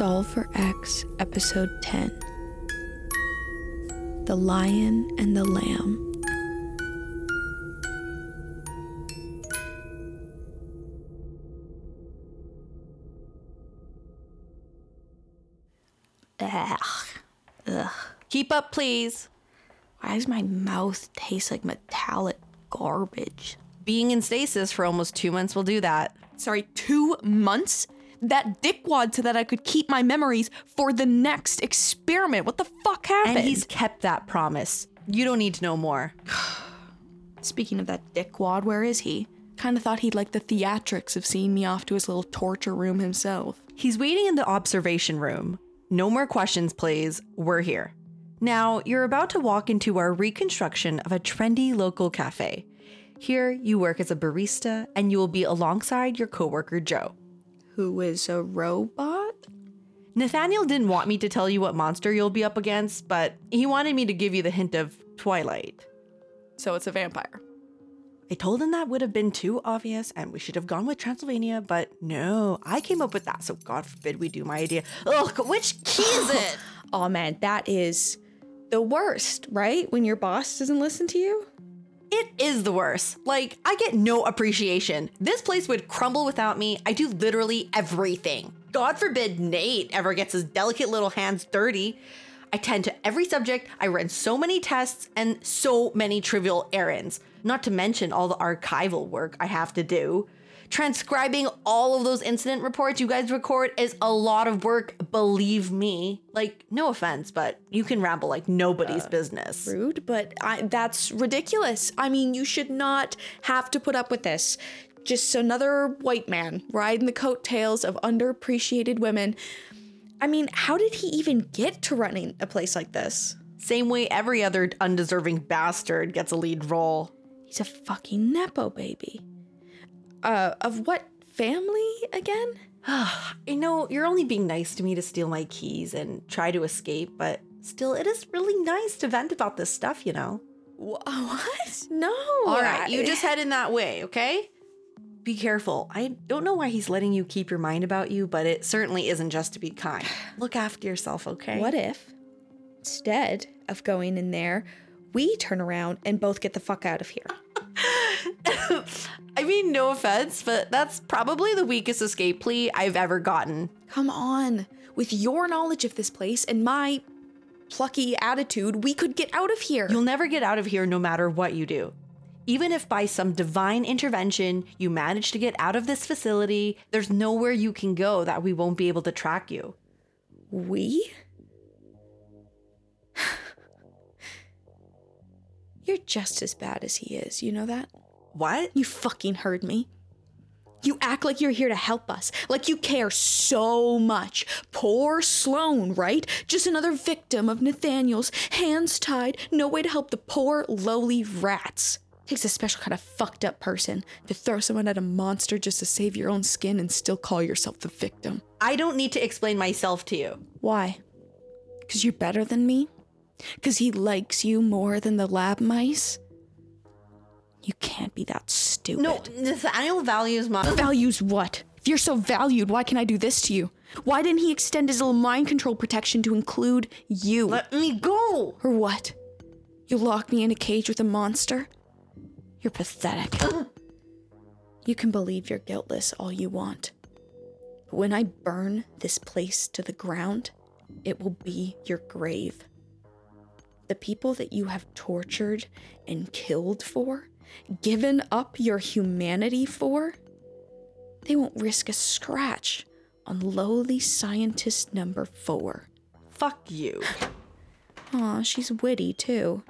Solve for X, Episode 10 The Lion and the Lamb. Ugh. Ugh. Keep up, please. Why does my mouth taste like metallic garbage? Being in stasis for almost two months will do that. Sorry, two months? That dickwad so that I could keep my memories for the next experiment. What the fuck happened? And he's kept that promise. You don't need to know more. Speaking of that dickwad, where is he? Kind of thought he'd like the theatrics of seeing me off to his little torture room himself. He's waiting in the observation room. No more questions, please. We're here. Now, you're about to walk into our reconstruction of a trendy local cafe. Here, you work as a barista and you will be alongside your coworker Joe. Who is a robot? Nathaniel didn't want me to tell you what monster you'll be up against, but he wanted me to give you the hint of Twilight. So it's a vampire. I told him that would have been too obvious and we should have gone with Transylvania, but no, I came up with that, so God forbid we do my idea. Ugh, which key is it? Oh man, that is the worst, right? When your boss doesn't listen to you? It is the worst. Like, I get no appreciation. This place would crumble without me. I do literally everything. God forbid Nate ever gets his delicate little hands dirty. I tend to every subject, I run so many tests and so many trivial errands, not to mention all the archival work I have to do. Transcribing all of those incident reports you guys record is a lot of work, believe me. Like, no offense, but you can ramble like nobody's uh, business. Rude, but I, that's ridiculous. I mean, you should not have to put up with this. Just another white man riding the coattails of underappreciated women. I mean, how did he even get to running a place like this? Same way every other undeserving bastard gets a lead role. He's a fucking Nepo baby. Uh, of what family again? I know you're only being nice to me to steal my keys and try to escape, but still, it is really nice to vent about this stuff, you know? What? No. All right, you just head in that way, okay? Be careful. I don't know why he's letting you keep your mind about you, but it certainly isn't just to be kind. Look after yourself, okay? What if, instead of going in there, we turn around and both get the fuck out of here? I mean, no offense, but that's probably the weakest escape plea I've ever gotten. Come on. With your knowledge of this place and my plucky attitude, we could get out of here. You'll never get out of here no matter what you do. Even if by some divine intervention you manage to get out of this facility, there's nowhere you can go that we won't be able to track you. We? You're just as bad as he is, you know that? What? You fucking heard me. You act like you're here to help us, like you care so much. Poor Sloane, right? Just another victim of Nathaniel's, hands tied, no way to help the poor, lowly rats. Takes a special kind of fucked up person to throw someone at a monster just to save your own skin and still call yourself the victim. I don't need to explain myself to you. Why? Because you're better than me? Because he likes you more than the lab mice? You can't be that stupid. No, Nathaniel values my. Values what? If you're so valued, why can I do this to you? Why didn't he extend his little mind control protection to include you? Let me go! or what? You lock me in a cage with a monster? You're pathetic. you can believe you're guiltless all you want. But when I burn this place to the ground, it will be your grave. The people that you have tortured and killed for, given up your humanity for, they won't risk a scratch on lowly scientist number four. Fuck you. Aw, she's witty too.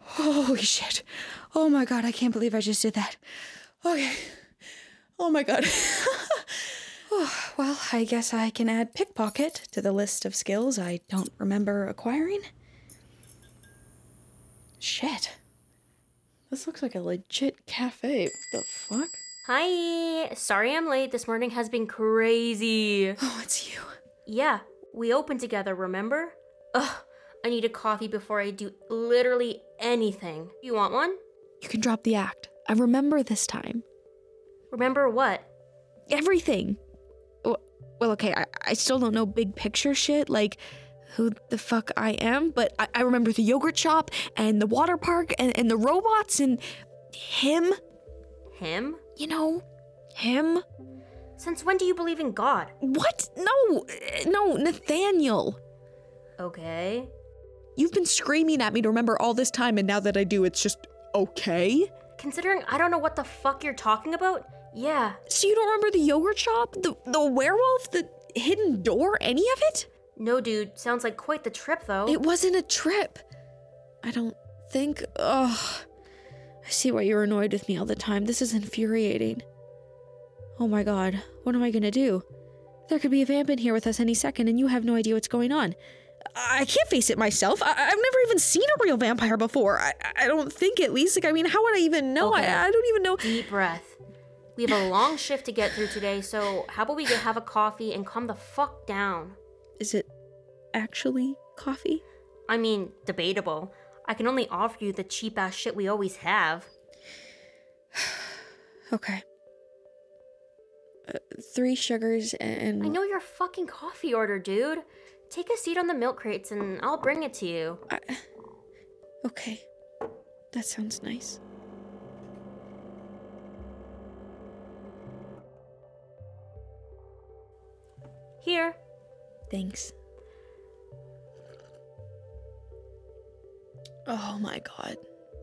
Holy shit. Oh my god, I can't believe I just did that. Okay. Oh my god. Oh, well, I guess I can add pickpocket to the list of skills I don't remember acquiring. Shit. This looks like a legit cafe. What the fuck? Hi. Sorry I'm late. This morning has been crazy. Oh, it's you. Yeah, we opened together, remember? Ugh, I need a coffee before I do literally anything. You want one? You can drop the act. I remember this time. Remember what? Everything. Well, okay, I, I still don't know big picture shit, like who the fuck I am, but I, I remember the yogurt shop and the water park and, and the robots and him, Him? you know, him. Since when do you believe in God? What? No, uh, no, Nathaniel. Okay. You've been screaming at me to remember all this time, and now that I do, it's just okay. Considering I don't know what the fuck you're talking about, yeah. So you don't remember the yogurt shop, the the werewolf, the hidden door, any of it? No, dude, sounds like quite the trip though. It wasn't a trip. I don't think. Ugh. I see why you're annoyed with me all the time. This is infuriating. Oh my god, what am I gonna do? There could be a vamp in here with us any second, and you have no idea what's going on. I can't face it myself. I- I've never even seen a real vampire before. I, I don't think, at least. Like, I mean, how would I even know? Okay. I, I don't even know. Deep breath. We have a long shift to get through today, so how about we go have a coffee and calm the fuck down? Is it actually coffee? I mean, debatable. I can only offer you the cheap ass shit we always have. Okay. Uh, three sugars and. I know your fucking coffee order, dude. Take a seat on the milk crates and I'll bring it to you. I, okay. That sounds nice. Here. Thanks. Oh my god.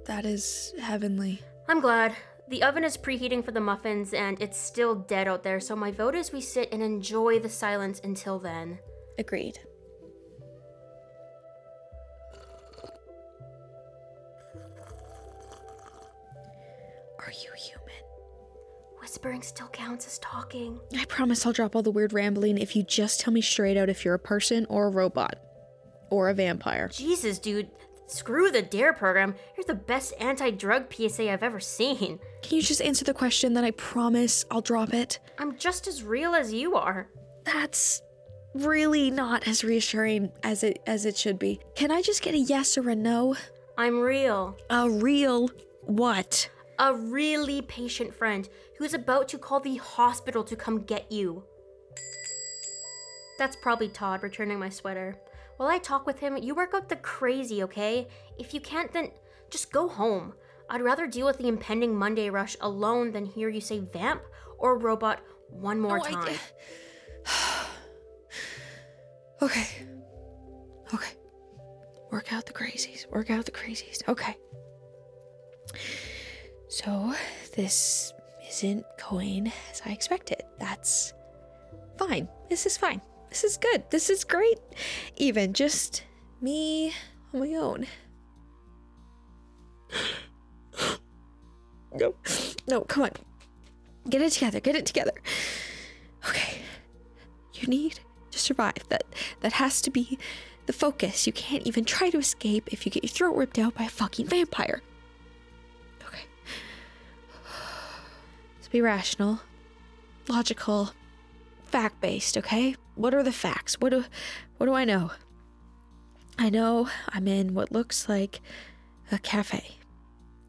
That is heavenly. I'm glad. The oven is preheating for the muffins and it's still dead out there, so my vote is we sit and enjoy the silence until then. Agreed. Whispering still counts as talking. I promise I'll drop all the weird rambling if you just tell me straight out if you're a person or a robot. Or a vampire. Jesus, dude. Screw the DARE program. You're the best anti drug PSA I've ever seen. Can you just answer the question, then I promise I'll drop it? I'm just as real as you are. That's really not as reassuring as it as it should be. Can I just get a yes or a no? I'm real. A real what? A really patient friend who's about to call the hospital to come get you. That's probably Todd returning my sweater. While I talk with him, you work out the crazy, okay? If you can't, then just go home. I'd rather deal with the impending Monday rush alone than hear you say vamp or robot one more No, I- time. Okay. Okay. Work out the crazies. Work out the crazies. Okay. So, this isn't going as I expected. That's fine. This is fine. This is good. This is great. Even just me on my own. No. No, come on. Get it together. Get it together. Okay. You need to survive. That that has to be the focus. You can't even try to escape if you get your throat ripped out by a fucking vampire. Be rational, logical, fact based, okay? What are the facts? What do what do I know? I know I'm in what looks like a cafe.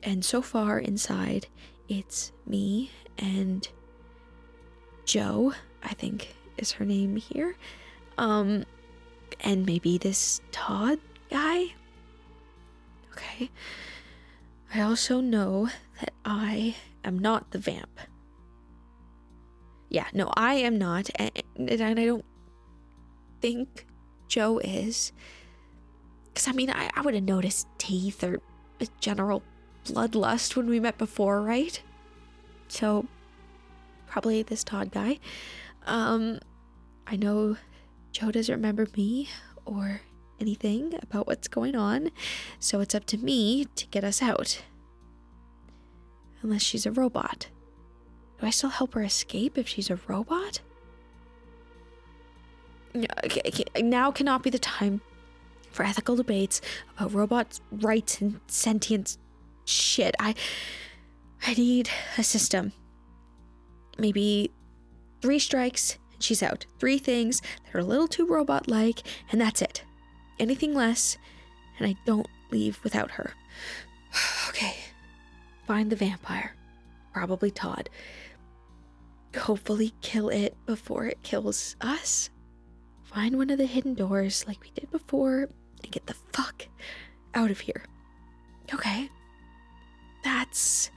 And so far inside, it's me and Joe, I think is her name here. Um and maybe this Todd guy. Okay. I also know that I am not the vamp. Yeah, no, I am not, and, and I don't think Joe is. Because, I mean, I, I would have noticed teeth or a general bloodlust when we met before, right? So, probably this Todd guy. Um, I know Joe doesn't remember me or anything about what's going on, so it's up to me to get us out. Unless she's a robot. Do I still help her escape if she's a robot? Now cannot be the time for ethical debates about robots' rights and sentience shit. I I need a system. Maybe three strikes and she's out. Three things that are a little too robot like, and that's it. Anything less, and I don't leave without her. okay. Find the vampire. Probably Todd. Hopefully kill it before it kills us. Find one of the hidden doors like we did before and get the fuck out of here. Okay. That's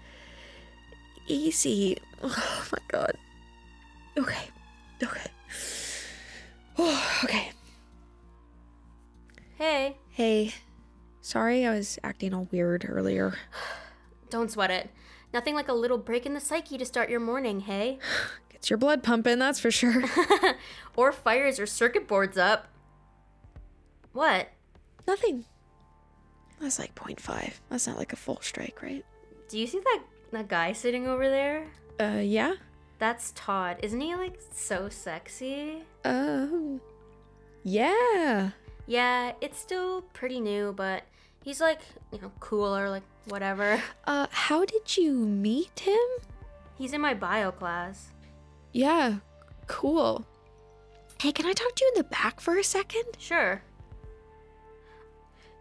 easy. Oh my god. Okay. Okay. Oh, okay. Hey, Hey. Sorry I was acting all weird earlier. don't sweat it. Nothing like a little break in the psyche to start your morning, hey? Gets your blood pumping, that's for sure. or fires your circuit boards up. What? Nothing. That's like 0.5. That's not like a full strike, right? Do you see that that guy sitting over there? Uh, yeah? That's Todd. Isn't he like so sexy? Um. Yeah. Yeah, it's still pretty new, but he's like, you know, cool or like whatever. Uh, how did you meet him? He's in my bio class. Yeah, cool. Hey, can I talk to you in the back for a second? Sure.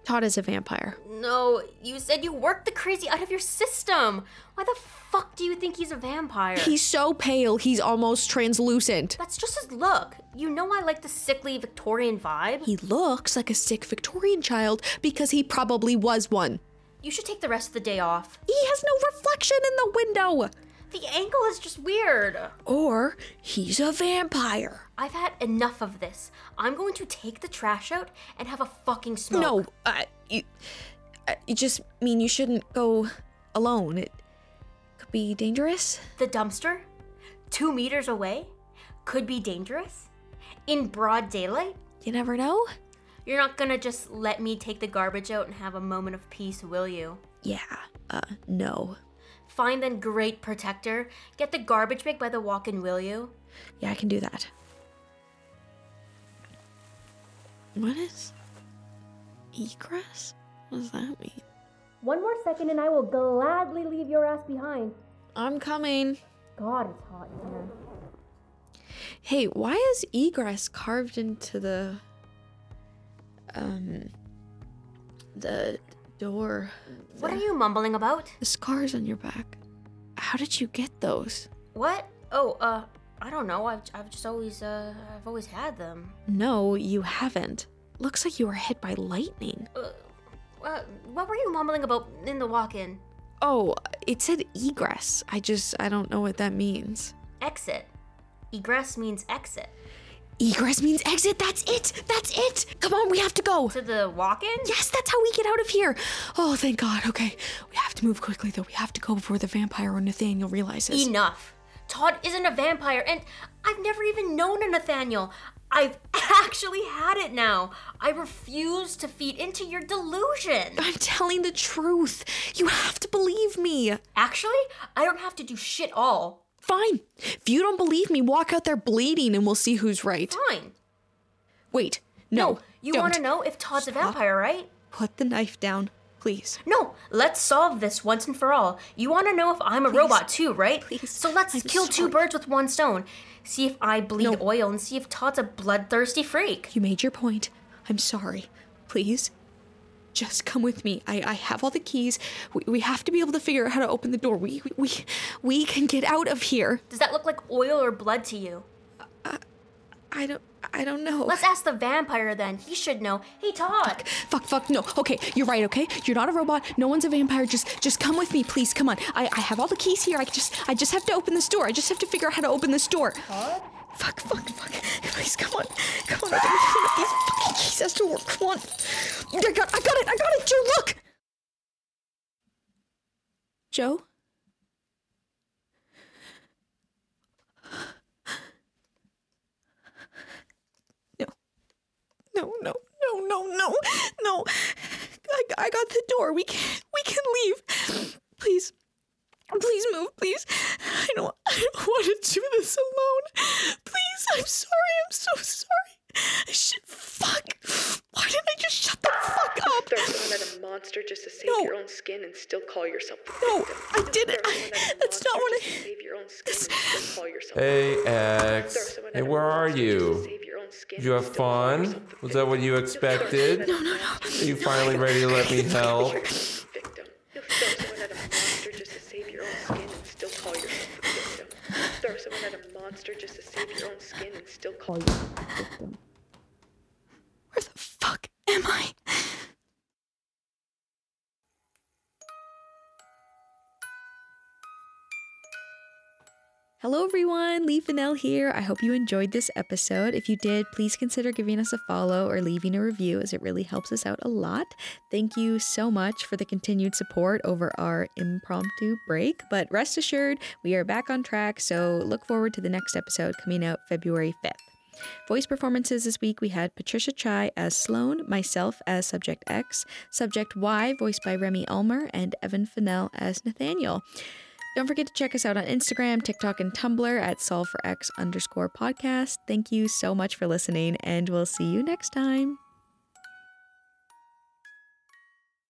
Todd is a vampire. No, you said you worked the crazy out of your system. Why the fuck do you think he's a vampire? He's so pale, he's almost translucent. That's just his look. You know I like the sickly Victorian vibe. He looks like a sick Victorian child because he probably was one. You should take the rest of the day off. He has no reflection in the window. The angle is just weird. Or he's a vampire. I've had enough of this. I'm going to take the trash out and have a fucking smoke. No, uh, you, uh, you just mean you shouldn't go alone. It could be dangerous. The dumpster, two meters away, could be dangerous. In broad daylight, You never know. you're not gonna just let me take the garbage out and have a moment of peace, will you? Yeah, uh, no. Fine then, great protector. Get the garbage bag by the walk in, will you? Yeah, I can do that. What is egress? What does that mean? One more second and I will gladly leave your ass behind. I'm coming. God, it's hot in here. Hey, why is egress carved into the um the door? What are you mumbling about? The scars on your back. How did you get those? What? Oh, uh, I don't know. I've, I've just always, uh, I've always had them. No, you haven't. Looks like you were hit by lightning. Uh, uh, what were you mumbling about in the walk-in? Oh, it said egress. I just I don't know what that means. Exit. Egress means exit. Egress means exit. That's it. That's it. Come on, we have to go. To the walk-in? Yes, that's how we get out of here. Oh, thank God. Okay, we have to move quickly though. We have to go before the vampire or Nathaniel realizes. Enough. Todd isn't a vampire, and I've never even known a Nathaniel. I've actually had it now. I refuse to feed into your delusion. I'm telling the truth. You have to believe me. Actually, I don't have to do shit all. Fine. If you don't believe me, walk out there bleeding and we'll see who's right. Fine. Wait. No. No, you want to know if Todd's a vampire, right? Put the knife down, please. No, let's solve this once and for all. You want to know if I'm a robot too, right? Please. So let's I'm kill two birds with one stone. See if I bleed oil and see if Todd's a bloodthirsty freak. You made your point. I'm sorry. Please. Just come with me. I, I have all the keys. We, we have to be able to figure out how to open the door. We, we we we can get out of here. Does that look like oil or blood to you? Uh, I don't I don't know. Let's ask the vampire then. He should know. Hey, Todd. Fuck, fuck, no. Okay, you're right, okay? You're not a robot. No one's a vampire. Just just come with me, please. Come on. I, I have all the keys here. I just I just have to open this door. I just have to figure out how to open this door. Todd? Fuck, fuck, fuck. Please, come on. Come on. I gotta get these fucking keys has to work. Come on. I got I got it. I got it. Joe, look. Joe? No. No, no, no, no, no, no. I, I got the door. We can we can leave. Please. Please move, please. I don't I don't want to do this alone. Please, I'm sorry. I'm so sorry. Shit, fuck. Why didn't I just shut the fuck up? Throw someone at a monster just to save No. your own skin and still call yourself the No. I didn't. I- someone at a that's not what I- save your own skin and still call yourself Hey, the X. Hey, where are monster just to you? save your own skin Did you have fun? Was that what you expected? No, no, no. Are you finally ready to let me help? Throw someone at a monster just to save your own skin and still call yourself the victim. Throw someone that a monster just to save your own skin and still call yourself a victim. Where the fuck am I? Hello, everyone. Lee Funnell here. I hope you enjoyed this episode. If you did, please consider giving us a follow or leaving a review, as it really helps us out a lot. Thank you so much for the continued support over our impromptu break. But rest assured, we are back on track, so look forward to the next episode coming out February 5th. Voice performances this week we had Patricia Chai as Sloane, myself as Subject X, Subject Y, voiced by Remy Ulmer, and Evan Funnell as Nathaniel. Don't forget to check us out on Instagram, TikTok, and Tumblr at solve for X underscore podcast. Thank you so much for listening, and we'll see you next time.